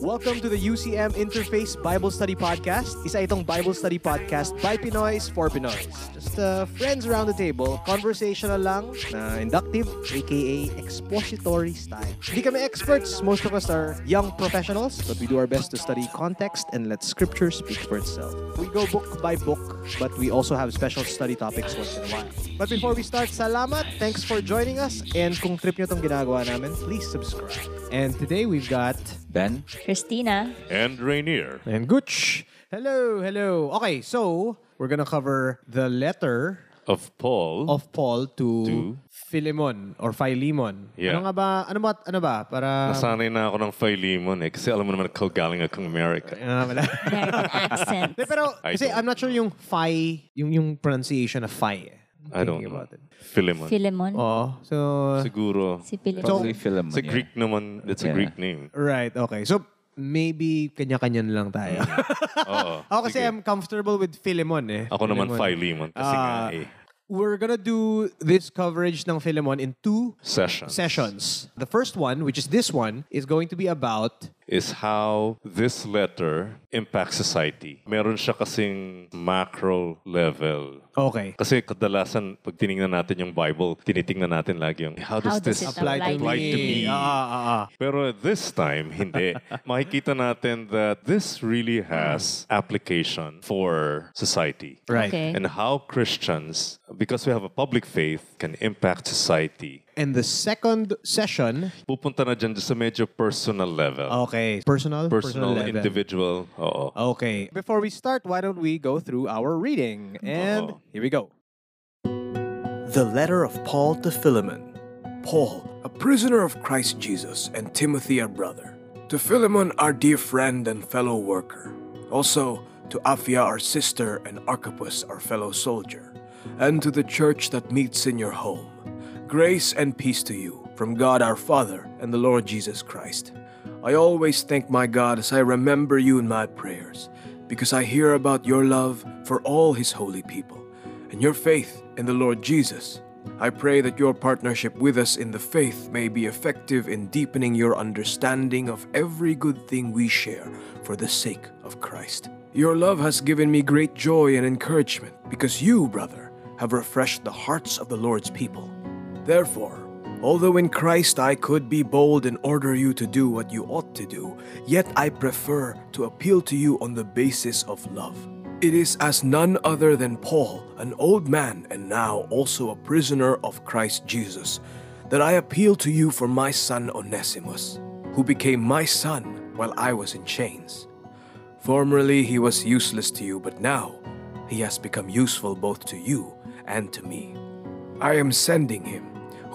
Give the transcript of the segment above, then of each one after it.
Welcome to the UCM Interface Bible Study Podcast. Isa itong Bible Study Podcast by Pinoys for Pinoys. Just uh, friends around the table, conversational lang, na inductive, aka expository style. Hindi kami experts. Most of us are young professionals, but we do our best to study context and let scripture speak for itself. We go book by book, but we also have special study topics once in a while. But before we start, salamat. Thanks for joining us. And kung trip nyo itong ginagawa namin, please subscribe. And today we've got Ben? Christina. and Rainier. And Gooch. Hello, hello. Okay, so we're gonna cover the letter Of Paul. of Paul to, To? Philemon or Philemon. Yeah. Ano nga ba? Ano ba? Ano ba? Para Nasanay na ako ng Philemon eh. Kasi alam mo naman ako galing akong America. Ah, wala. American accent. Hindi, pero I kasi don't. I'm not sure yung phi, yung yung pronunciation of phi. eh. I don't know. about it. Philemon. Philemon. Oo. So Siguro. Si Philemon. Probably Philemon. Sa Greek naman, it's a Yeah. Greek name. right, okay. So maybe kanya-kanya na lang tayo. Oo. Ako kasi sige. I'm comfortable with Philemon eh. Ako naman Philemon. Philemon. Kasi nga Ah. eh. We're gonna do this coverage ng Philemon in two Session. sessions. The first one, which is this one, is going to be about is how this letter impacts society. Meron siya kasing macro level. okay. Kasi kadalasan, pag tinignan natin yung Bible, tinitingnan natin lagi yung, how does How does this it Apply to Apply me. to me. Ah, ah, ah. Pero this time, hindi. Makikita natin that this really has application for society. Right. Okay. And how Christians, because we have a public faith, can impact society. And the second session, Pupunta na dyan sa medyo personal level. okay, personal, personal, level. individual. Oo. Okay. Before we start, why don't we go through our reading? And Oo. here we go. The letter of Paul to Philemon. Paul, a prisoner of Christ Jesus, and Timothy, our brother. To Philemon, our dear friend and fellow worker. Also to Aphia, our sister, and Archippus, our fellow soldier. And to the church that meets in your home. Grace and peace to you from God our Father and the Lord Jesus Christ. I always thank my God as I remember you in my prayers, because I hear about your love for all his holy people and your faith in the Lord Jesus. I pray that your partnership with us in the faith may be effective in deepening your understanding of every good thing we share for the sake of Christ. Your love has given me great joy and encouragement because you, brother, have refreshed the hearts of the Lord's people. Therefore, although in Christ I could be bold and order you to do what you ought to do, yet I prefer to appeal to you on the basis of love. It is as none other than Paul, an old man and now also a prisoner of Christ Jesus, that I appeal to you for my son Onesimus, who became my son while I was in chains. Formerly he was useless to you, but now he has become useful both to you and to me. I am sending him,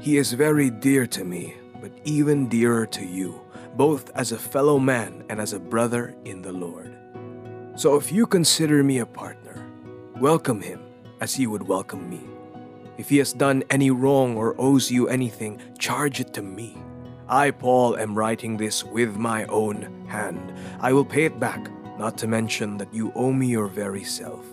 He is very dear to me, but even dearer to you, both as a fellow man and as a brother in the Lord. So if you consider me a partner, welcome him as he would welcome me. If he has done any wrong or owes you anything, charge it to me. I, Paul, am writing this with my own hand. I will pay it back, not to mention that you owe me your very self.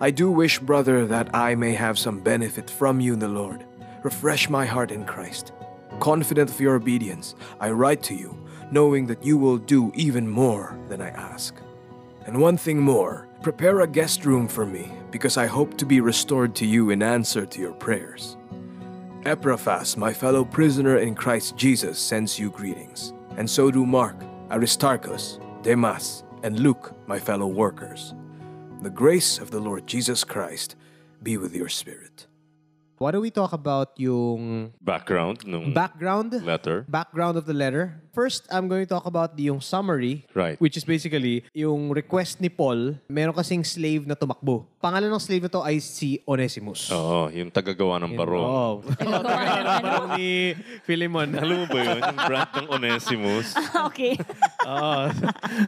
I do wish, brother, that I may have some benefit from you in the Lord. Refresh my heart in Christ. Confident of your obedience, I write to you, knowing that you will do even more than I ask. And one thing more prepare a guest room for me, because I hope to be restored to you in answer to your prayers. Epaphras, my fellow prisoner in Christ Jesus, sends you greetings, and so do Mark, Aristarchus, Demas, and Luke, my fellow workers. The grace of the Lord Jesus Christ be with your spirit. Why don't we talk about yung Background nung background letter. background of the letter. First, I'm going to talk about the, yung summary, Right. which is basically yung request ni Paul. Meron kasing slave na tumakbo. Pangalan ng slave na to ay si Onesimus. Oo, yung tagagawa ng barong. Oh. Parang ni Philemon. Alam mo ba yun? Yung brand ng Onesimus. okay. Oo.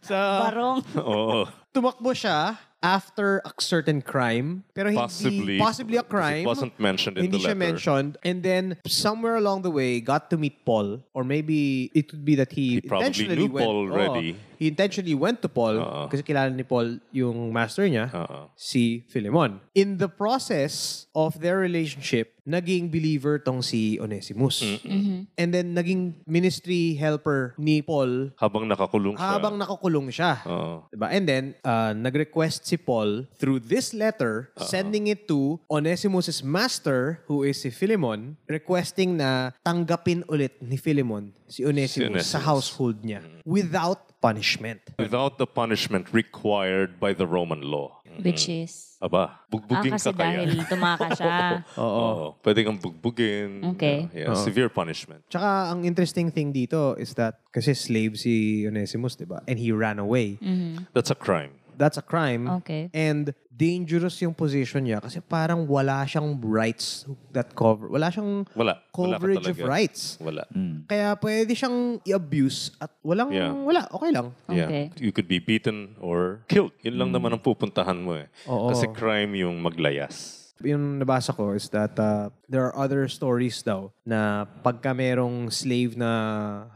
so, Barong. Oo. tumakbo siya after a certain crime. Pero hindi, Possibly. possibly a crime. It wasn't mentioned in hindi the siya letter. mentioned. And then, somewhere along the way, got to meet Paul. Or maybe, it could be that he, He probably knew went, Paul already. Oo. He intentionally went to Paul Oo. kasi kilala ni Paul yung master niya, Oo. si Philemon. In the process of their relationship, naging believer tong si Onesimus. And then, naging ministry helper ni Paul Habang nakakulong siya. habang nakakulong siya. Oo. Diba? And then, uh, nag-request si Paul through this letter, sending it to Onesimus' master, who is si Philemon, requesting na tanggapin ulit ni Philemon si Onesimus, Si sa Onesimus. household niya without punishment. Without the punishment required by the Roman law. Which is... Aba, Ah, bugbugin kasi ka kaya. dahil tumaka siya. Oo. Pwede kang bugbugin. Okay. Yeah, severe punishment. Tsaka, ang interesting thing dito is that kasi slave si Onesimus, di ba? And he ran away. That's a crime. That's a crime. Okay. And dangerous yung position niya kasi parang wala siyang rights that cover. Wala siyang Wala. Wala coverage of talaga. rights. Wala. Kaya pwede siyang i-abuse at walang, Yeah. wala, okay lang. Yeah. Okay. You could be beaten or killed. Yun lang naman ang pupuntahan mo eh. Oo. Kasi crime yung maglayas. Yung nabasa ko is that uh, there are other stories daw na pagka merong slave na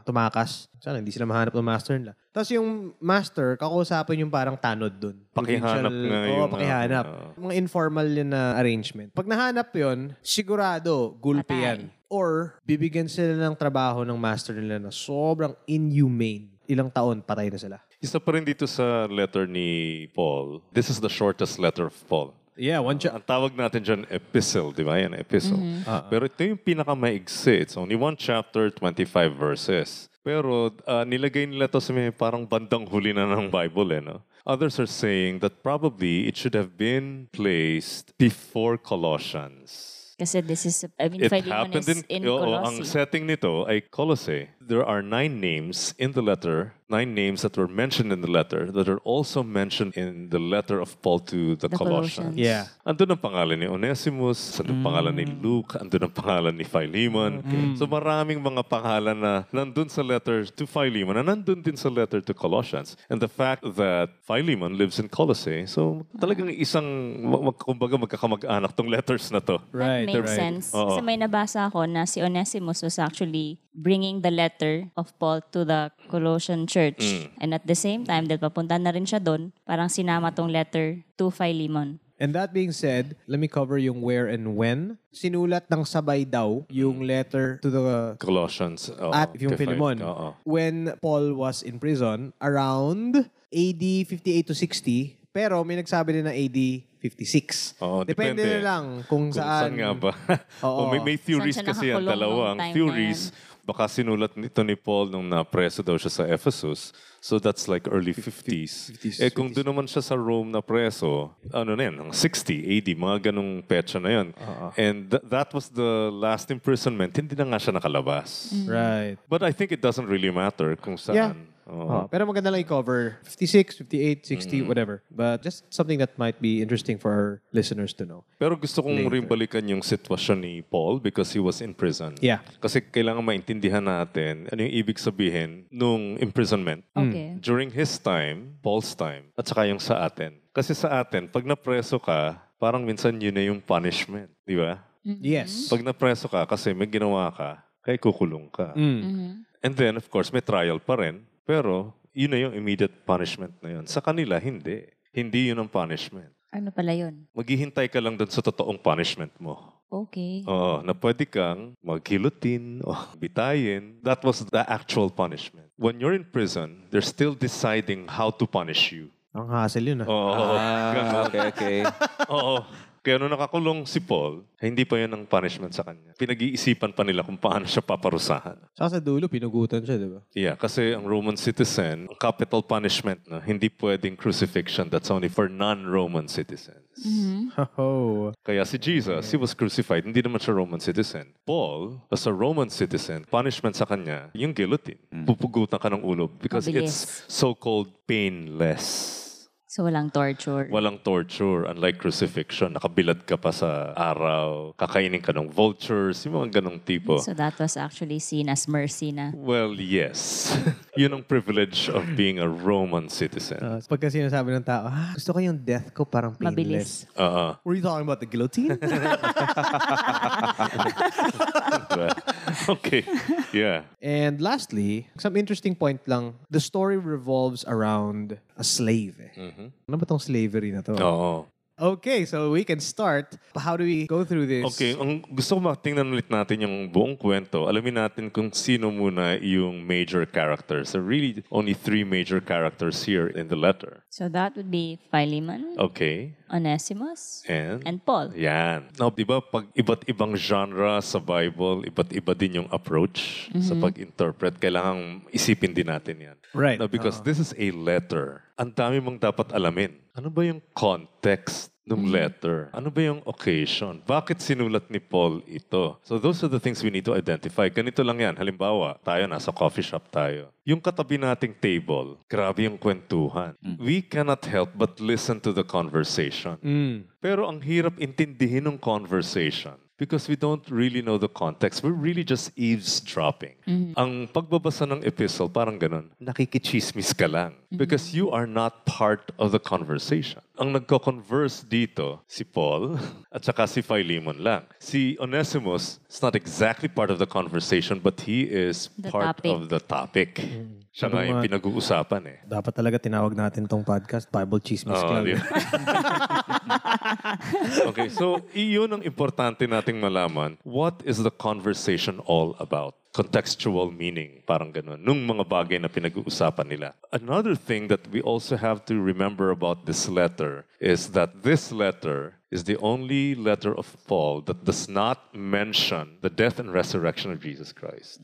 tumakas, sana hindi sila mahanap ng master nila. Tapos yung master, kakausapin yung parang tanod dun. Pakihanap nga Oo, yung, pakihanap. uh, Mga informal yun na arrangement. Pag nahanap yun, sigurado, gulpi yan. Or, bibigyan sila ng trabaho ng master nila na sobrang inhumane. Ilang taon, patay na sila. Isa pa rin dito sa letter ni Paul. This is the shortest letter of Paul. Yeah, one Ang tawag natin dyan, epistle, di ba? Yan, epistle. Ah, Pero ito yung pinakamaigsi. It's only one chapter, 25 verses. Pero ah, nilagay nila to sa may parang bandang huli na ng Bible, eh, no? Others are saying that probably it should have been placed before Colossians. Kasi this is, I mean, It Philemon happened is in, in oo, ang Colossae. setting nito ay Colossae. There are nine names in the letter, nine names that were mentioned in the letter that are also mentioned in the letter of Paul to the, The Colossians. Colossians. Yeah. Andun ang pangalan ni Onesimus, andun ang pangalan ni Luke, andun ang pangalan ni Philemon. So maraming mga pangalan na nandun sa letter to Philemon na nandun din sa letter to Colossians. And the fact that Philemon lives in Colossae, so talagang isang, mag, kumbaga magkakamag-anak tong letters na to. Right, That makes right. sense. Oo. Kasi may nabasa ako na si Onesimus was actually bringing the letter of Paul to the Colossian church. Mm. And at the same time, dahil papunta na rin siya doon, parang sinama tong letter to Philemon. And that being said, let me cover yung where and when. Sinulat ng sabay daw yung letter to the Colossians. oo, at yung Philemon. oo. When Paul was in prison around AD 58 to 60, pero may nagsabi din na AD 56. Oo, depende, depende. na lang kung, Kung saan. saan nga ba? Oo. o may, may theories kasi yan, nakakulong dalawa. nung Ang time na theories, baka sinulat nito ni Paul nung napreso daw siya sa Ephesus. So that's like early 50s. 50s, eh kung doon naman siya sa Rome na preso, ano na yan, ang 60, AD, mga ganong petsa na yan. And th- that was the last imprisonment. Hindi na nga siya nakalabas. Right. But I think it doesn't really matter kung Yeah. saan. Oo. Oh, pero maganda lang i-cover 56, 58, 60, Mm. whatever. But just something that might be interesting for our listeners to know. Pero gusto kong Later. rin balikan yung sitwasyon ni Paul because he was in prison. Yeah. Kasi kailangan maintindihan natin ano yung ibig sabihin nung imprisonment. Okay. During his time, Paul's time, at saka yung sa atin. Kasi sa atin, pag napreso ka, parang minsan yun na yung punishment. Di ba? Yes. Pag napreso ka kasi may ginawa ka, kaya kukulong ka. Mm. Mhm. And then, of course, may trial pa rin. Pero, yun na yung immediate punishment na yun. Sa kanila, hindi. Hindi yun ang punishment. Ano pala yun? Maghihintay ka lang dun sa totoong punishment mo. Okay. Oo, na pwede kang magkilutin o bitayin. That was the actual punishment. When you're in prison, they're still deciding how to punish you. Ang hassle yun ah. Oo, Ah, ganun. okay, okay. Oo. Kaya nung nakakulong si Paul, hindi pa yun ang punishment sa kanya. Pinag-iisipan pa nila kung paano siya paparusahan. Saka sa dulo, pinugutan siya, di ba? Yeah, kasi ang Roman citizen, ang capital punishment na hindi pwedeng crucifixion. That's only for non-Roman citizens. Oh. Kaya si Jesus, he was crucified. Hindi naman siya Roman citizen. Paul, as a Roman citizen, punishment sa kanya, yung guillotine. Pupugutan ka ng ulo because it's Mabilis. so-called painless. So walang torture. Walang torture, unlike crucifixion. Nakabilad ka pa sa araw, kakainin ka ng vultures, yung mga ganong tipo. So that was actually seen as mercy na. Well, yes. Yun ang privilege of being a Roman citizen. Uh, pagka sinasabi ng tao, ah, gusto ko yung death ko parang painless. Mabilis. Uh-uh. Were you talking about the guillotine? okay. Yeah. And lastly, some interesting point lang, the story revolves around a slave. Eh. Ano ba tong slavery na to? Oo. Okay, so we can start. How do we go through this? Okay, ang gusto ko matingnan ulit natin yung buong kwento. Alamin natin kung sino muna yung major characters. Are really only three major characters here in the letter. So that would be Philemon, Okay. Onesimus, And? and Paul. Yan. Now, di ba, pag iba't ibang genre sa Bible, iba't iba din yung approach sa pag-interpret. Kailangan isipin din natin yan. Right. Now, because this is a letter, ang dami mong dapat alamin. Ano ba yung context ng letter? Ano ba yung occasion? Bakit sinulat ni Paul ito? So those are the things we need to identify. Ganito lang yan. Halimbawa, tayo nasa coffee shop tayo. Yung katabi nating table, grabe yung kwentuhan. We cannot help but listen to the conversation. Mm. Pero ang hirap intindihin ng conversation because we don't really know the context. We're really just eavesdropping. Ang pagbabasa ng epistle, parang ganun, nakikichismis ka lang because you are not part of the conversation. Ang nagko-converse dito, si Paul at saka si Philemon lang. Si Onesimus is not exactly part of the conversation but he is The part topic. of the topic. Siya nga yung pinag-uusapan eh. Dapat talaga tinawag natin tong podcast, Bible Chismis Oo, Club. okay, so iyon ang importante nating malaman. What is the conversation all about? Contextual meaning, parang ganun, nung mga bagay na pinag-uusapan nila. Another thing that we also have to remember about this letter is that this letter is the only letter of Paul that does not mention the death and resurrection of Jesus Christ.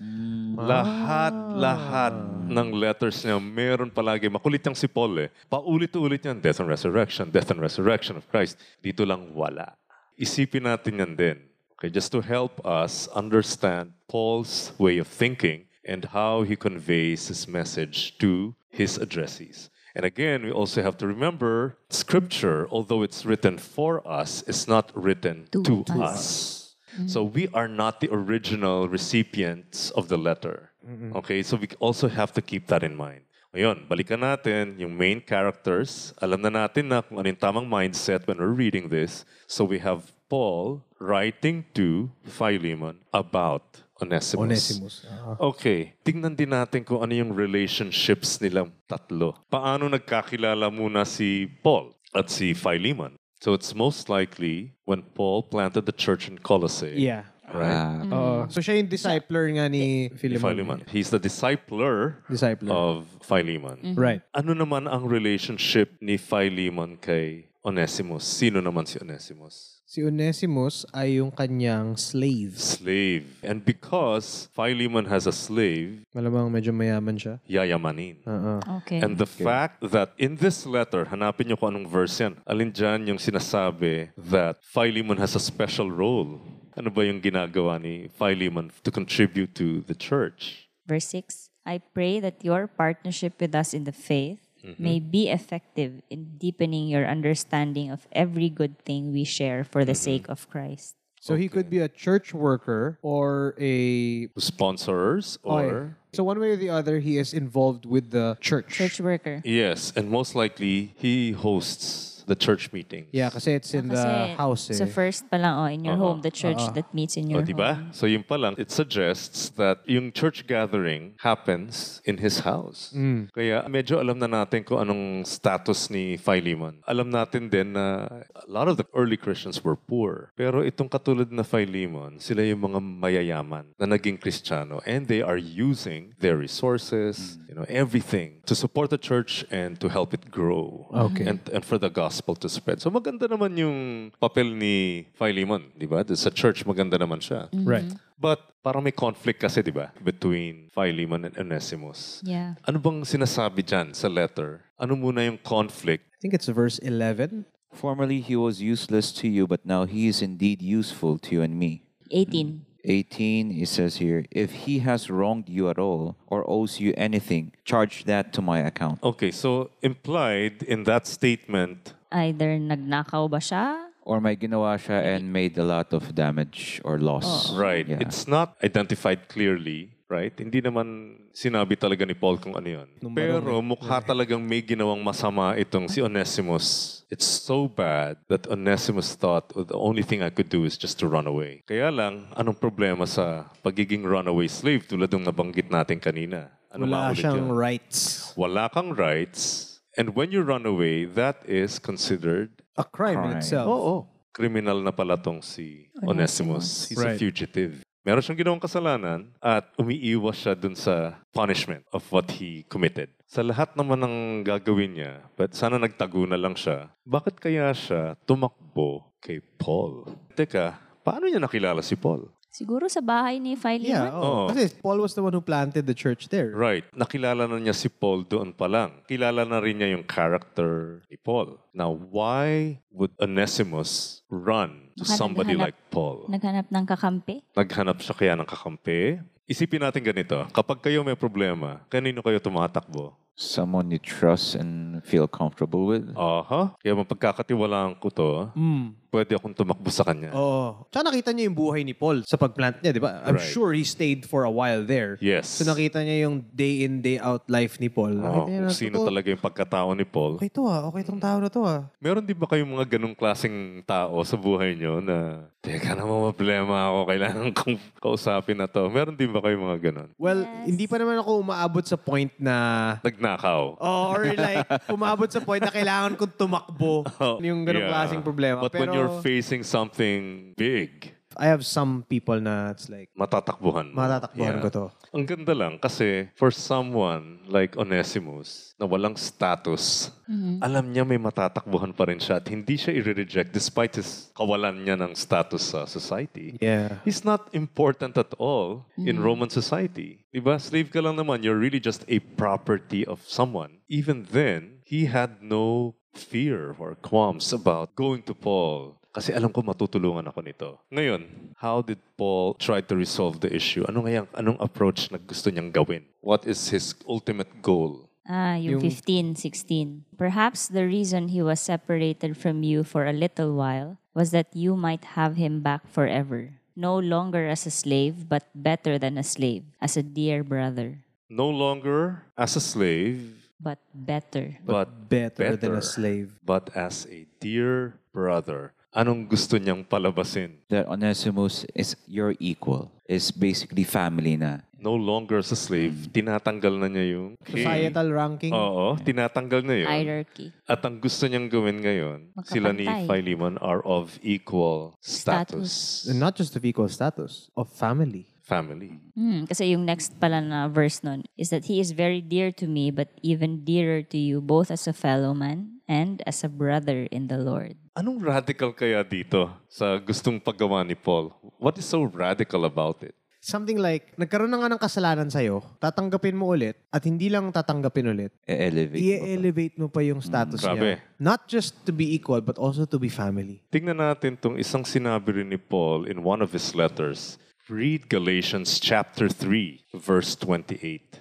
Lahat, lahat ng letters niya, meron palagi. Makulit yung si Paul eh. Paulit-ulit yan, death and resurrection, death and resurrection of Christ. Dito lang wala. Isipin natin yan din. Okay, just to help us understand Paul's way of thinking and how he conveys his message to his addressees. And again, we also have to remember Scripture, although it's written for us, is not written To to, us. us. So we are not the original recipients of the letter. Okay, so we also have to keep that in mind. Ngayon, balikan natin yung main characters. Alam na natin na kung ano yung tamang mindset when we're reading this. So we have Paul writing to Philemon about Onesimus. Onesimus. Ah. Okay, tingnan din natin kung ano yung relationships nilang tatlo. Paano nagkakilala muna si Paul at si Philemon? So it's most likely when Paul planted the church in Colossae. Yeah. Right? Ah, Oo. so siya yung discipler nga ni Philemon. Philemon. He's the discipler Discipler. of Philemon. Right. Ano naman ang relationship ni Philemon kay Onesimus? Sino naman si Onesimus? Si Onesimus ay yung kanyang slave. Slave. And because Philemon has a slave, Malamang medyo mayaman siya. yayamanin. Oo. Okay. And the fact that in this letter, hanapin niyo kung anong verse yan. Alin dyan yung sinasabi that Philemon has a special role. Ano ba yung ginagawa ni Philemon to contribute to the church? Verse 6 I pray that your partnership with us in the faith mm-hmm. may be effective in deepening your understanding of every good thing we share for the mm-hmm. sake of Christ. So he could be a church worker or a Sponsors or... Oh, okay. So one way or the other, he is involved with the church. Church worker. Yes, and most likely, he hosts the church meetings. Yeah, kasi it's in the Kasi house. Eh. sa first pa lang, oh, in your Oo. home, the church that meets in O, your diba? home. So, yun pa lang, it suggests that yung church gathering happens in his house. Kaya medyo alam na natin kung anong status ni Philemon. Alam natin din na a lot of the early Christians were poor. Pero itong katulad na Philemon, sila yung mga mayayaman na naging Kristiyano and they are using their resources, you know, everything to support the church and to help it grow. Okay. And, and for the gospel gospel to spread. So maganda naman yung papel ni Philemon, di ba? Sa church, maganda naman siya. Right. But parang may conflict kasi, di ba? Between Philemon and Onesimus. Yeah. Ano bang sinasabi dyan sa letter? Ano muna yung conflict? I think it's verse 11. Formerly he was useless to you, but now he is indeed useful to you and me. 18. 18, it says here, if he has wronged you at all or owes you anything, charge that to my account. Okay, so implied in that statement, Either nagnakaw ba siya? Or may ginawa siya and made a lot of damage or loss. right, Yeah. it's not identified clearly, right? Hindi naman sinabi talaga ni Paul kung ano yun. Pero mukha talagang may ginawang masama itong si Onesimus. It's so bad that Onesimus thought "Oh, the only thing I could do is just to run away. Kaya lang, anong problema sa pagiging runaway slave tulad ng nabanggit natin kanina? Ano Wala siyang yun? rights. Wala kang rights. And when you run away, that is considered A crime, in Crime. itself. Oo. Criminal na pala tong si Onesimus. He's a Right. fugitive. Meron siyang ginawang kasalanan at umiiwas siya dun sa punishment of what he committed. Sa lahat naman ng gagawin niya, but sana nagtago na lang siya, bakit kaya siya tumakbo kay Paul? Teka, paano niya nakilala si Paul? Siguro sa bahay ni Philemon? Yeah, oh. Oo. Kasi Paul was the one who planted the church there. Right. Nakilala na niya si Paul doon pa lang. Kilala na rin niya yung character ni Paul. Now, why would Onesimus run to Baka somebody naghanap- like Paul? Naghanap ng kakampi? Naghanap siya kaya ng kakampi? Isipin natin ganito. Kapag kayo may problema, kanino kayo tumatakbo? Someone you trust and feel comfortable with. Aha. Kaya mapagkakatiwalaan ko to, Mm. Pwede akong tumakbo sa kanya. Oo. Tsaka nakita niya yung buhay ni Paul sa pagplant niya, di ba? I'm Right. sure he stayed for a while there. Yes. So nakita niya yung day in, day out life ni Paul. Oo, Nakita niya kung na, sino "Totoo, talaga yung pagkatao ni Paul. Okay to ah. Okay tong tao na to ah. Meron din ba kayong mga ganong klaseng tao sa buhay nyo na, teka naman, problema ako, kailangan kong kausapin na to. Meron din ba kayong mga ganon? Well, Yes. hindi pa naman ako umaabot sa point na Nagnakaw. Oh, or like, umabot sa point na kailangan kong tumakbo. yung ganong Yeah. klaseng problema. But Pero when you're facing something big, I have some people na it's like, matatakbuhan mo. matatakbuhan Yeah. ko to. Ang ganda lang kasi for someone like Onesimus na walang status, alam niya may matatakbuhan pa rin siya at hindi siya i-reject despite his kawalan niya ng status sa society. Yeah. He's not important at all in Roman society. Diba? Slave ka lang naman. You're really just a property of someone. Even then, he had no fear or qualms about going to Paul. Kasi alam ko matutulungan ako nito. Ngayon, how did Paul try to resolve the issue? Ano ngayang, anong approach na gusto niyang gawin? What is his ultimate goal? Ah, yung, Yung- 15, 16. Perhaps the reason he was separated from you for a little while was that you might have him back forever. No longer as a slave, but better than a slave, as a dear brother. No longer as a slave, But better. but, Better, than a better. slave. but as a dear brother. Anong gusto niyang palabasin? That Onesimus is your equal. Is basically family na. no longer as a slave, tinatanggal na niya yung Societal ranking. Oo, tinatanggal na yun. Hierarchy. At ang gusto niyang gawin ngayon, sila ni. Philemon are of equal status. And not just of equal status, of family. Family. Hmm, kasi yung next pala na verse nun is that he is very dear to me, but even dearer to you, both as a fellow man and as a brother in the Lord. Anong radical kaya dito sa gustong paggawa ni Paul? What is so radical about it? Something like, nagkaroon na nga ng kasalanan sa'yo, tatanggapin mo ulit, at hindi lang tatanggapin ulit, E-elevate. mo pa. i-elevate mo pa yung status grabe. niya. Not just to be equal, but also to be family. Tingnan natin tong isang sinabi rin ni Paul in one of his letters. Read Galatians chapter 3, verse 28.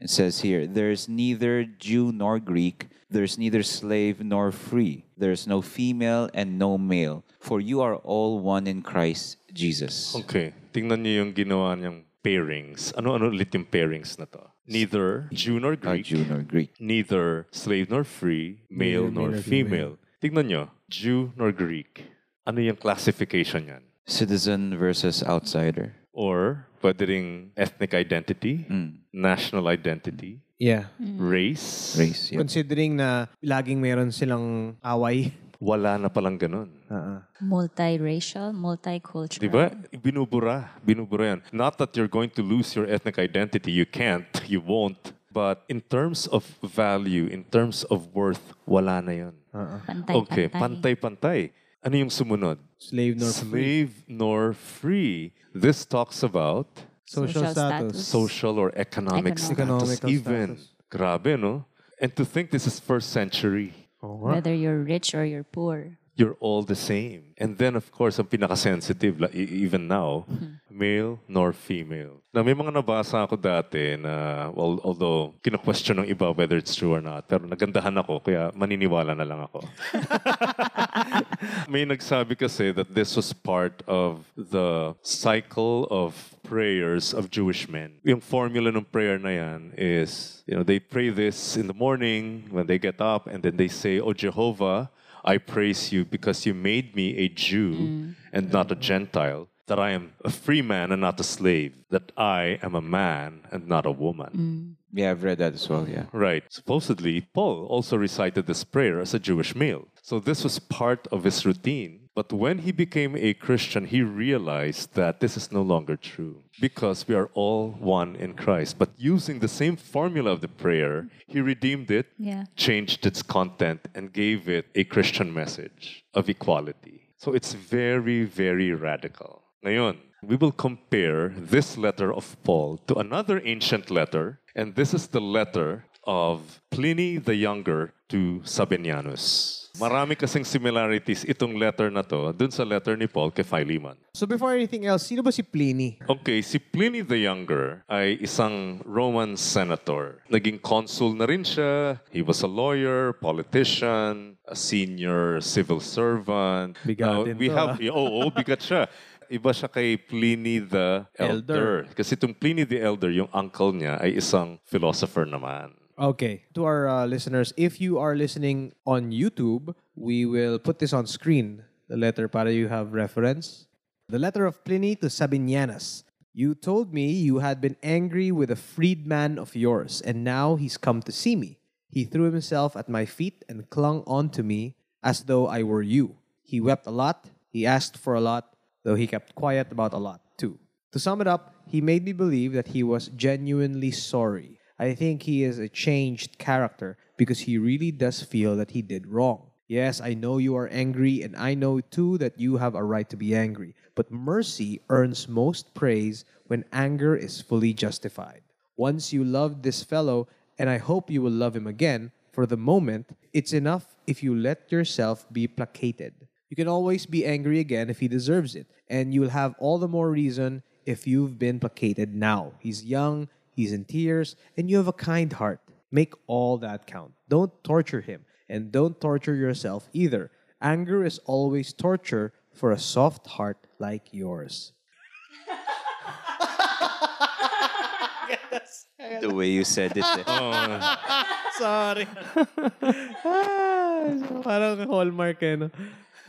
It says here, there's neither Jew nor Greek, there's neither slave nor free, there's no female and no male, for you are all one in Christ Jesus. Okay, tingnan niyo yung ginawa niyang pairings. Ano-ano ulit yung pairings na to? Neither Jew nor ah, Greek, Jew nor Greek. neither slave nor free, male Neither nor male nor female. Tignan nyo, Jew nor Greek. Ano yung classification yan? Citizen versus outsider. Or ring ethnic identity, Mm. national identity, Yeah. race. Race. Yep. Considering na laging meron silang away. Wala na palang ganun. Uh-uh. Multiracial, multicultural. Di ba? Binubura. Binubura yan. Not that you're going to lose your ethnic identity. You can't. You won't. But in terms of value, in terms of worth, wala na yun. Pantay, Okay, pantay. pantay-pantay. Ano yung sumunod? Slave nor free. Slave nor free. This talks about Social, Social status. status. social or economic, Economic. status Economical even. status. Grabe, no? And to think this is first century. Nga. Whether you're rich or you're poor. You're all the same. And then, of course, ang pinaka-sensitive, la- e- even now, male nor female. Na may mga nabasa ako dati na, well, although, kina-question ng iba whether it's true or not, pero nagandahan ako, kaya maniniwala na lang ako. may nagsabi kasi that this was part of the cycle of prayers of Jewish men. Yung formula ng prayer na yan is, you know, they pray this in the morning when they get up and then they say, Oh Jehovah, I praise you because you made me a Jew mm. and not a Gentile, that I am a free man and not a slave, that I am a man and not a woman. Mm. Yeah, I've read that as well, yeah. Right. Supposedly, Paul also recited this prayer as a Jewish male. So this was part of his routine. But when he became a Christian, he realized that this is no longer true because we are all one in Christ. But using the same formula of the prayer, he redeemed it, Yeah. changed its content, and gave it a Christian message of equality. So it's very, very radical. Ngayon, we will compare this letter of Paul to another ancient letter, and this is the letter of Pliny the Younger to Sabinianus. Marami kasing similarities itong letter na to dun sa letter ni Paul kay Philemon. So before anything else, sino ba si Pliny? Okay, si Pliny the Younger ay isang Roman senator. Naging consul na rin siya. He was a lawyer, politician, a senior civil servant. Bigatin we to, have, ah. Oo, oh, bigat siya. Iba siya kay Pliny the Elder. Elder. Kasi itong Pliny the Elder, yung uncle niya ay isang philosopher naman. Okay. To our uh, listeners, if you are listening on YouTube, we will put this on screen. The letter para you have reference. The letter of Pliny to Sabinianus. You told me you had been angry with a freedman of yours, and now he's come to see me. He threw himself at my feet and clung on to me as though I were you. He wept a lot. He asked for a lot, though he kept quiet about a lot, too. To sum it up, he made me believe that he was genuinely sorry. I think he is a changed character because he really does feel that he did wrong. Yes, I know you are angry, and I know too that you have a right to be angry. But mercy earns most praise when anger is fully justified. Once you loved this fellow, and I hope you will love him again, for the moment, it's enough if you let yourself be placated. You can always be angry again if he deserves it, and you'll have all the more reason if you've been placated now. He's young, he's in tears, and you have a kind heart. Make all that count. Don't torture him, and don't torture yourself either. Anger is always torture for a soft heart like yours. The way you said it. eh. Sorry. Parang hallmark eh, no?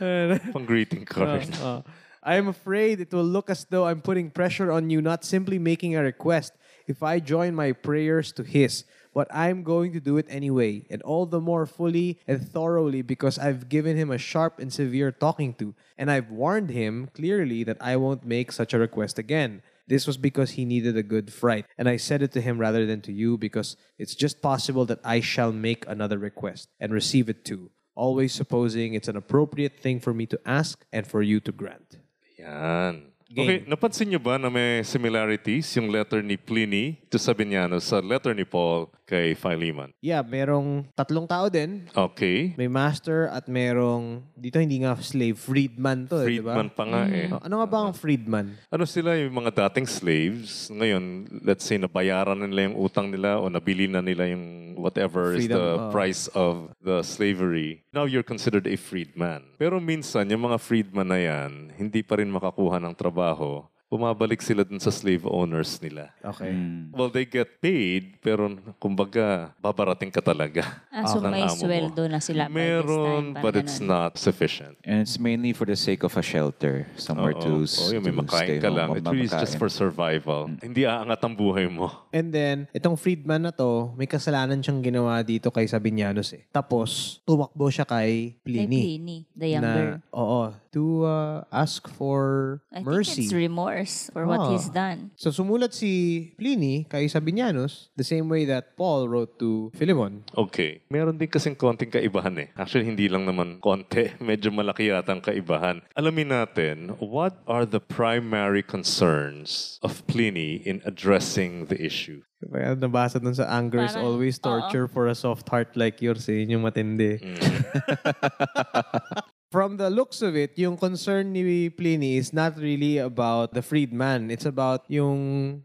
Pang greeting card. Uh, I am afraid it will look as though I'm putting pressure on you, not simply making a request. If I join my prayers to His, but I'm going to do it anyway, and all the more fully and thoroughly because I've given him a sharp and severe talking to, and I've warned him clearly that I won't make such a request again. This was because he needed a good fright, and I said it to him rather than to you because it's just possible that I shall make another request and receive it too, always supposing it's an appropriate thing for me to ask and for you to grant. Yan. Game. Okay, napansin niyo ba na may similarities yung letter ni Pliny to Sabinianus sa letter ni Paul kay Philemon? Yeah, merong tatlong tao din. Okay. May master at merong, dito hindi nga slave, freedman to, eh, di ba? Freedman pa nga eh. Oh, Ano nga ba ang freedman? Ano sila yung mga dating slaves? Ngayon, let's say, nabayaran na nila yung utang nila o nabili na nila yung whatever is Freedom, the oh. price of the slavery. Now you're considered a freedman. Pero minsan, yung mga freedman na yan, hindi pa rin makakuha ng trabaho. Bumabalik sila dun sa slave owners nila. Okay. Well, they get paid, pero kumbaga, babarating ka talaga. Ah, so may sweldo na sila by this Meron, time, but parang it's ganun. not sufficient. And it's mainly for the sake of a shelter, somewhere Oo. to, Oo, yung may to makain stay ka home, lang. It really is just for survival. Hindi aangat ang buhay mo. And then, itong freedman na to, may kasalanan siyang ginawa dito kay Sabinianus eh. Tapos, tumakbo siya kay Kay Pliny. Pliny, the younger. Na, oo, to uh, ask for I mercy. think it's remorse for what Ah. he's done. So sumulat si Pliny kay Sabinianus the same way that Paul wrote to Philemon. Okay. Meron din kasing konting kaibahan eh. Actually, hindi lang naman konti. Medyo malaki yata ang kaibahan. Alamin natin, what are the primary concerns of Pliny in addressing the issue? Kaya nabasa dun sa anger is Parang, always torture for a soft heart like yours eh. Yun yung matindi. From the looks of it, yung concern ni Pliny is not really about the freedman. It's about yung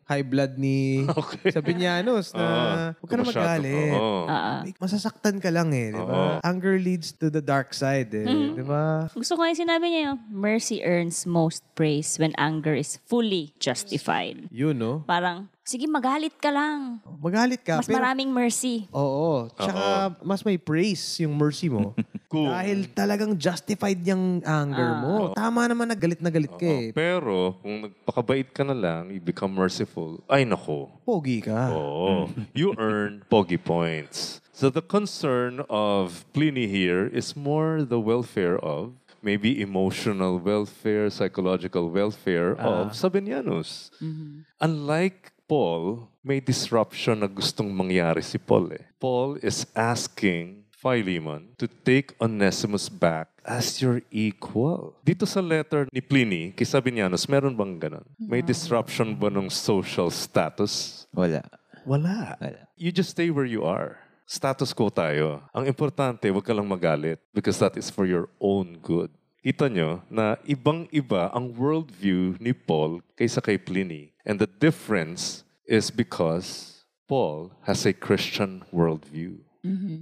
high blood ni Okay. Sabinianus na huwag ka na magalit. Ah, ah. Like, masasaktan ka lang eh, di ba? Anger leads to the dark side eh, di ba? Gusto ko yung sinabi niya, yung, mercy earns most praise when anger is fully justified. Yun, no? Parang, sige magalit ka lang. Magalit ka, Mas pero... maraming mercy. Oo. Tsaka, mas may praise yung mercy mo. Cool. Dahil talagang justified yung anger mo. Tama naman na galit na galit ka eh. Pero, kung nagpakabait ka na lang, you become merciful, ay nako. Pogi ka. Oh, you earn pogi points. So the concern of Pliny here is more the welfare of maybe emotional welfare, psychological welfare of Sabinianus. Unlike Paul, may disruption na gustong mangyari si Paul eh. Paul is asking Philemon to take Onesimus back as your equal. Dito sa letter ni Pliny kay Sabinianus, meron bang ganun? May disruption ba ng social status? Wala. Wala. Wala. You just stay where you are. Status quo tayo. Ang importante, huwag ka lang magalit because that is for your own good. Kita nyo na ibang-iba ang worldview ni Paul kaysa kay Pliny. And the difference is because Paul has a Christian worldview.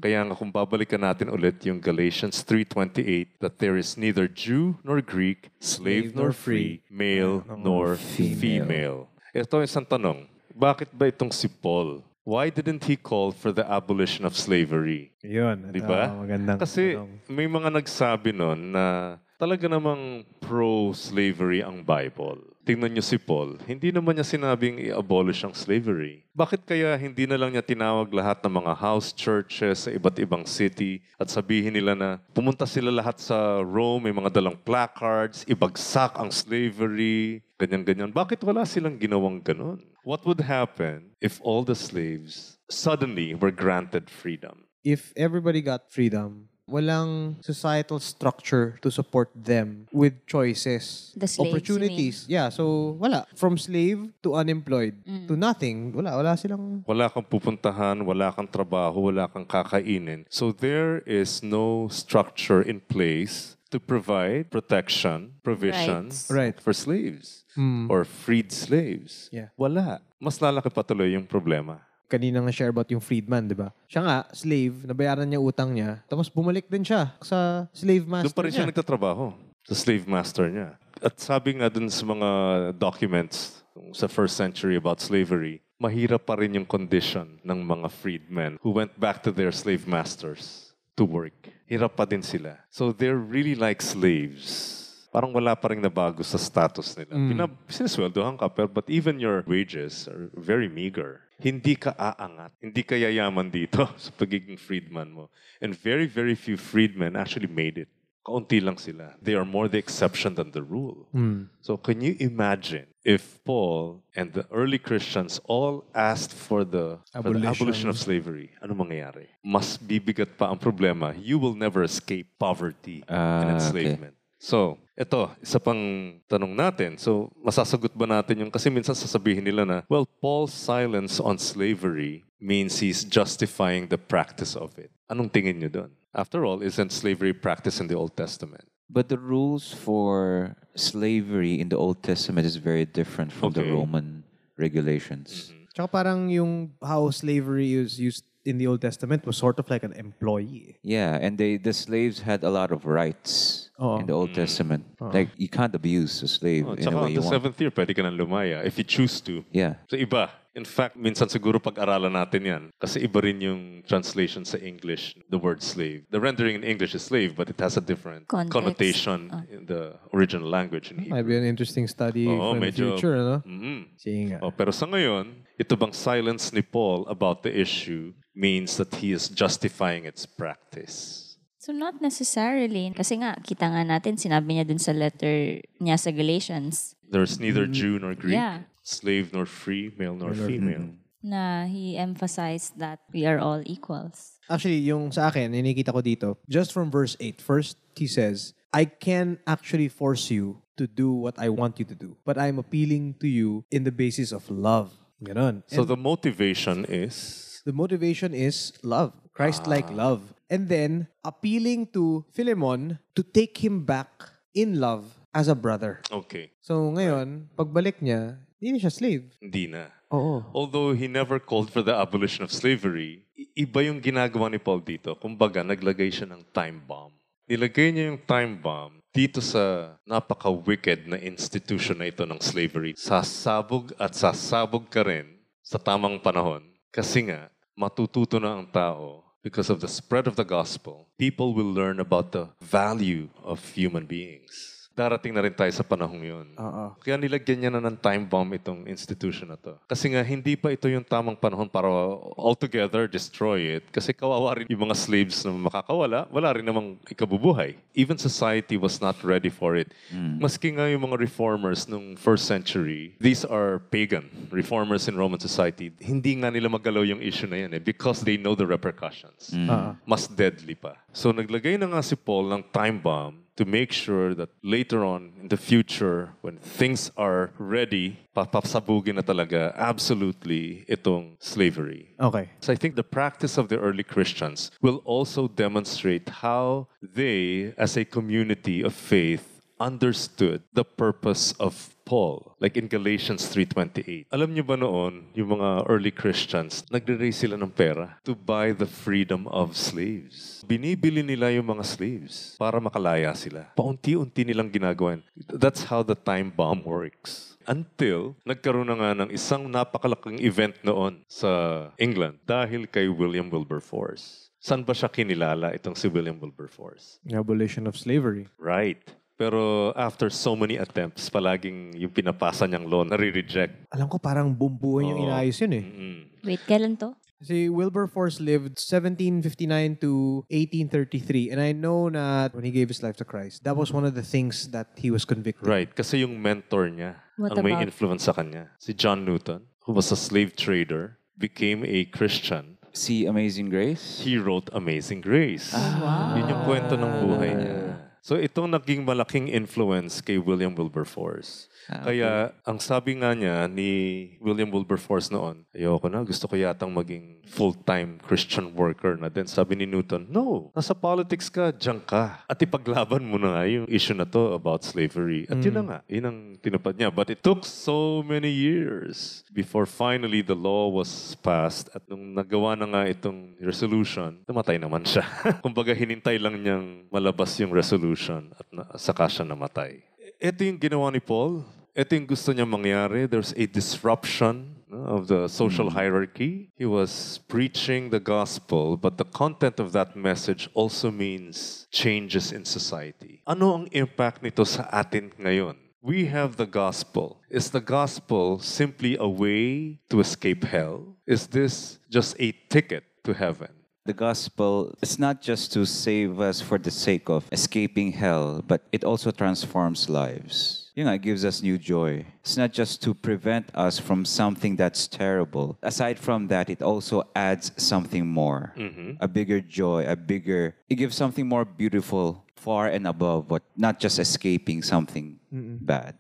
Kaya nga kung babalikan natin ulit yung Galatians 3.28 that there is neither Jew nor Greek, slave nor free, male nor female. Ito yung isang tanong. Bakit ba itong si Paul? Why didn't he call for the abolition of slavery? Yun. Di ba? magandang Kasi tanong. may mga nagsabi nun na talaga namang pro-slavery ang Bible. Tingnan niyo si Paul, hindi naman niya sinabing i-abolish ang slavery. Bakit kaya hindi na lang niya tinawag lahat ng mga house churches sa iba't ibang city at sabihin nila na pumunta sila lahat sa Rome, may mga dalang placards, ibagsak ang slavery, ganyan-ganyan. Bakit wala silang ginawang ganun? What would happen if all the slaves suddenly were granted freedom? If everybody got freedom, walang societal structure to support them with choices, The slaves, you opportunities. Yeah, so wala. From slave to unemployed to nothing. Wala, wala silang... Wala kang pupuntahan, wala kang trabaho, wala kang kakainin. So there is no structure in place to provide protection, provisions Right. for slaves or freed slaves. Yeah. Wala. Mas lalaki pa tuloy yung problema. Kanina nga share about yung freedman, di ba? Siya nga, slave, nabayaran niya utang niya, tapos bumalik din siya sa slave master Doon pa rin niya. siya nagtatrabaho sa slave master niya. At sabi nga dun sa mga documents sa first century about slavery, mahirap pa rin yung condition ng mga freedmen who went back to their slave masters to work. Hirap pa din sila. So they're really like slaves. Parang wala pa rin nabago sa status nila. Pinab- sinisweldohan ka, pero but even your wages are very meager. Hindi ka aangat. Hindi ka yayaman dito sa pagiging freedman mo. And very, very few freedmen actually made it. Kaunti lang sila. They are more the exception than the rule. So can you imagine if Paul and the early Christians all asked for the, for the Abolition. abolition of slavery? Ano mangyayari? Mas bibigat pa ang problema. You will never escape poverty Ah, and okay. enslavement. So, ito, isa pang tanong natin. So, masasagot ba natin yung, kasi minsan sasabihin nila na, well, Paul's silence on slavery means he's justifying the practice of it. Anong tingin nyo doon? After all, isn't slavery practiced in the Old Testament? But the rules for slavery in the Old Testament is very different from the Okay. Roman regulations. Tsaka parang yung how slavery is used in the Old Testament was sort of like an employee. Yeah, and they the slaves had a lot of rights Oo. in the Old Testament. Like you can't abuse a slave Oh, in a tsaka way the you want. seventh year, pwede ka nang lumaya if you choose to. Yeah. So iba. In fact, minsan siguro pag-aralan natin yan. Kasi iba rin yung translation sa English, the word slave. The rendering in English is slave, but it has a different Context. connotation Ah. in the original language in Might Hebrew. be an interesting study Oo, for the medyo- future, ano? Mhm. Sige nga. Oh, pero sa ngayon, ito bang silence ni Paul about the issue means that he is justifying its practice? So not necessarily. Kasi nga, kita nga natin, sinabi niya dun sa letter niya sa Galatians There's neither Jew nor Greek, Yeah. slave nor free, male nor Male nor female. na he emphasized that we are all equals. Actually, yung sa akin, nakikita ko dito, just from verse 8, first he says, I can actually force you to do what I want you to do, but I'm appealing to you in the basis of love. Ganon. So And the motivation is the motivation is love, Christ-like love. And then, appealing to Philemon to take him back in love as a brother. okay, So ngayon, pagbalik niya, hindi siya slave. hindi na. Oo. Although he never called for the abolition of slavery, iba yung ginagawa ni Paul dito. Kumbaga, naglagay siya ng time bomb. Nilagay niya yung time bomb dito sa napaka-wicked na institution na ito ng slavery. Sasabog at sasabog ka rin sa tamang panahon. Kasi nga, matututo na ang tao because of the spread of the gospel. People will learn about the value of human beings. Darating na rin tayo sa panahong yun. Oo. Kaya nilagyan niya na ng time bomb itong institution na to. Kasi nga, hindi pa ito yung tamang panahon para altogether destroy it. Kasi kawawa rin yung mga slaves na makakawala, wala rin namang ikabubuhay. Even society was not ready for it. Maski nga yung mga reformers nung first century, these are pagan reformers in Roman society. Hindi nga nila magalaw yung issue na yan eh because they know the repercussions Oo. mas deadly pa. So naglagay na nga si Paul ng time bomb to make sure that later on in the future, when things are ready, papasabugin na talaga absolutely itong slavery. Okay. So I think the practice of the early Christians will also demonstrate how they, as a community of faith, understood the purpose of Paul. Like in Galatians 3.28. Alam niyo ba noon, yung mga early Christians, nagre-raise sila ng pera to buy the freedom of slaves. Binibili nila yung mga slaves para makalaya sila. Paunti-unti nilang ginagawa. That's how the time bomb works. Until nagkaroon na nga ng isang napakalaking event noon sa England dahil kay William Wilberforce. Saan ba siya kinilala itong si William Wilberforce? The abolition of slavery. Right. Pero after so many attempts, palaging yung pinapasa niyang law, nare-reject. Alam ko parang bumbuhan yung Oo. inayos yun eh. Mm. Wait, kailan to? Si Wilberforce lived 1759 to 1833 and I know na when he gave his life to Christ, that was one of the things that he was convicted. Right. Kasi yung mentor niya, What ang may about- influence sa kanya, si John Newton, who was a slave trader, became a Christian. See Amazing Grace? He wrote Amazing Grace. wow. Yun yung kwento ng buhay niya. So itong naging malaking influence kay William Wilberforce. Ah, Kaya ang sabi nga niya ni William Wilberforce noon, ayoko na, gusto ko yatang maging full-time Christian worker na din. Sabi ni Newton, no, nasa politics ka, diyan ka. At ipaglaban mo na nga yung issue na to about slavery. At yun na nga, yun ang tinupad niya. But it took so many years before finally the law was passed. At nung nagawa na nga itong resolution, namatay naman siya. Kumbaga hinintay lang niyang malabas yung resolution at na, saka siya namatay. Ito yung ginawa ni Paul. Ito yung gusto niya mangyari. There's a disruption of the social hierarchy. He was preaching the gospel, but the content of that message also means changes in society. Ano ang impact nito sa atin ngayon? We have the gospel. Is the gospel simply a way to escape hell? Is this just a ticket to heaven? The gospel is not just to save us for the sake of escaping hell, but it also transforms lives. You know, it gives us new joy. It's not just to prevent us from something that's terrible. Aside from that, it also adds something more mm-hmm. a bigger joy, a bigger, it gives something more beautiful, far and above what, not just escaping something bad.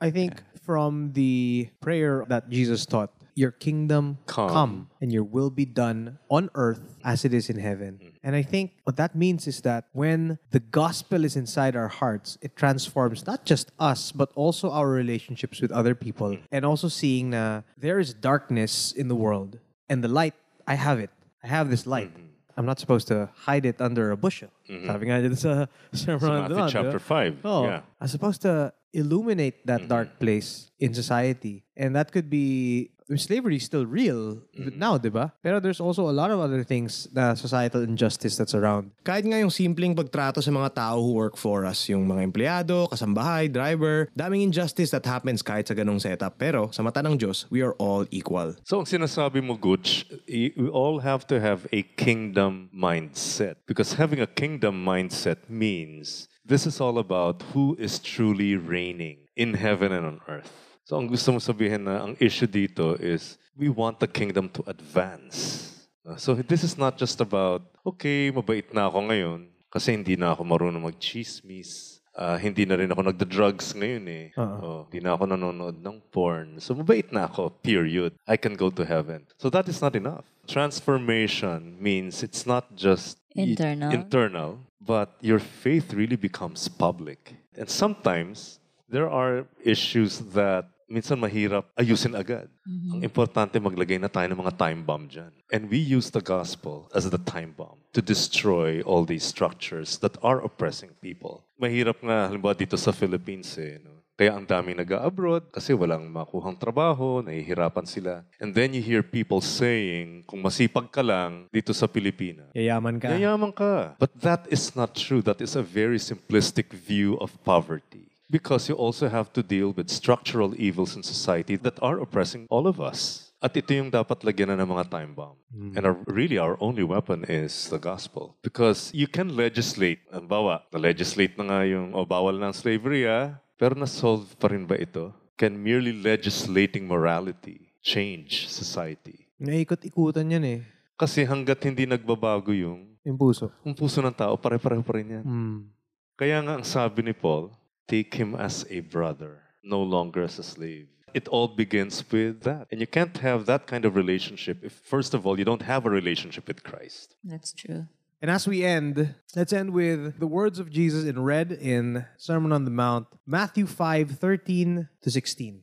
I think from the prayer that Jesus taught, your kingdom Come. come. and your will be done on earth as it is in heaven. Mm-hmm. And I think what that means is that when the gospel is inside our hearts, it transforms not just us, but also our relationships with other people. Mm-hmm. And also seeing na there is darkness in the world and the light, I have it. I have this light. Mm-hmm. I'm not supposed to hide it under a bushel. Sabi nga sa Sermon on chapter ba? 5. Oh, Yeah. I'm supposed to illuminate that dark place in society. And that could be slavery is still real now, di ba? Pero there's also a lot of other things na societal injustice that's around. Kahit nga yung simpleng pagtrato sa mga tao who work for us, yung mga empleyado, kasambahay, driver, daming injustice that happens kahit sa ganong setup. Pero sa mata ng Diyos, we are all equal. So ang sinasabi mo, Gooch, we all have to have a kingdom mindset. Because having a kingdom mindset means this is all about who is truly reigning in heaven and on earth. So ang gusto mo sabihin na ang issue dito is we want the kingdom to advance. Uh, So this is not just about, okay, mabait na ako ngayon kasi hindi na ako marunong mag-chismis. Ah, hindi na rin ako nagda-drugs ngayon eh. Oh, hindi na ako nanonood ng porn. So mabait na ako, period. I can go to heaven. So that is not enough. Transformation means it's not just y- Internal. internal, but your faith really becomes public. And sometimes there are issues that minsan mahirap ayusin agad. Ang importante maglagay na tayo ng mga time bomb dyan. And we use the gospel as the time bomb to destroy all these structures that are oppressing people. Mahirap nga, halimbawa dito sa Philippines eh, no? Kaya ang daming nag-abroad kasi walang makuhang trabaho, nahihirapan sila. And then you hear people saying, kung masipag ka lang dito sa Pilipinas, Yayaman ka. Yayaman ka. But that is not true. That is a very simplistic view of poverty. Because you also have to deal with structural evils in society that are oppressing all of us. At ito yung dapat lagyan na ng mga time bomb. And our, really, our only weapon is the gospel. Because you can legislate. Ang bawa, na-legislate na nga yung, o bawal ng slavery ah. Pero na-solve pa rin ba ito? Can merely legislating morality change society? Naikot-ikutan yan eh. Kasi hanggat hindi nagbabago yung Yung puso. ang puso ng tao, pare-pareho pa rin yan. Mm. Kaya nga ang sabi ni Paul, take him as a brother, no longer as a slave. It all begins with that. And you can't have that kind of relationship if, first of all, you don't have a relationship with Christ. That's true. And as we end, let's end with the words of Jesus in red in Sermon on the Mount, Matthew 5 13 to 16.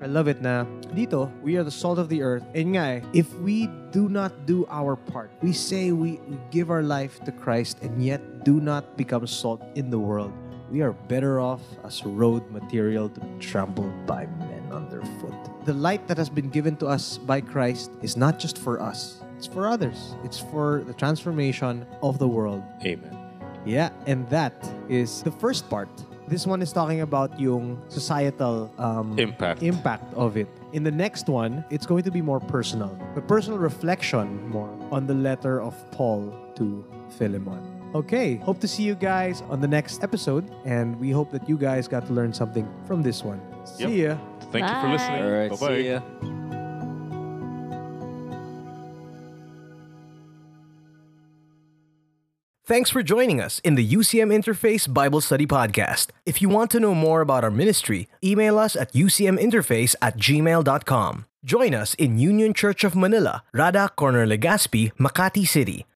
I love it na dito, we are the salt of the earth. And nga eh, if we do not do our part, we say we, we give our life to Christ and yet do not become salt in the world, we are better off as road material to be trampled by men underfoot. The light that has been given to us by Christ is not just for us, it's for others. It's for the transformation of the world. Amen. Yeah, and that is the first part. This one is talking about yung societal um, Impact. impact of it. In the next one, it's going to be more personal. A personal reflection more on the letter of Paul to Philemon. Okay, hope to see you guys on the next episode, and we hope that you guys got to learn something from this one. See ya. Thank you for listening. All right, Bye-bye. see ya. Thanks for joining us in the UCM Interface Bible Study Podcast. If you want to know more about our ministry, email us at ucminterface at gmail.com. Join us in Union Church of Manila, Rada Corner Legazpi, Makati City.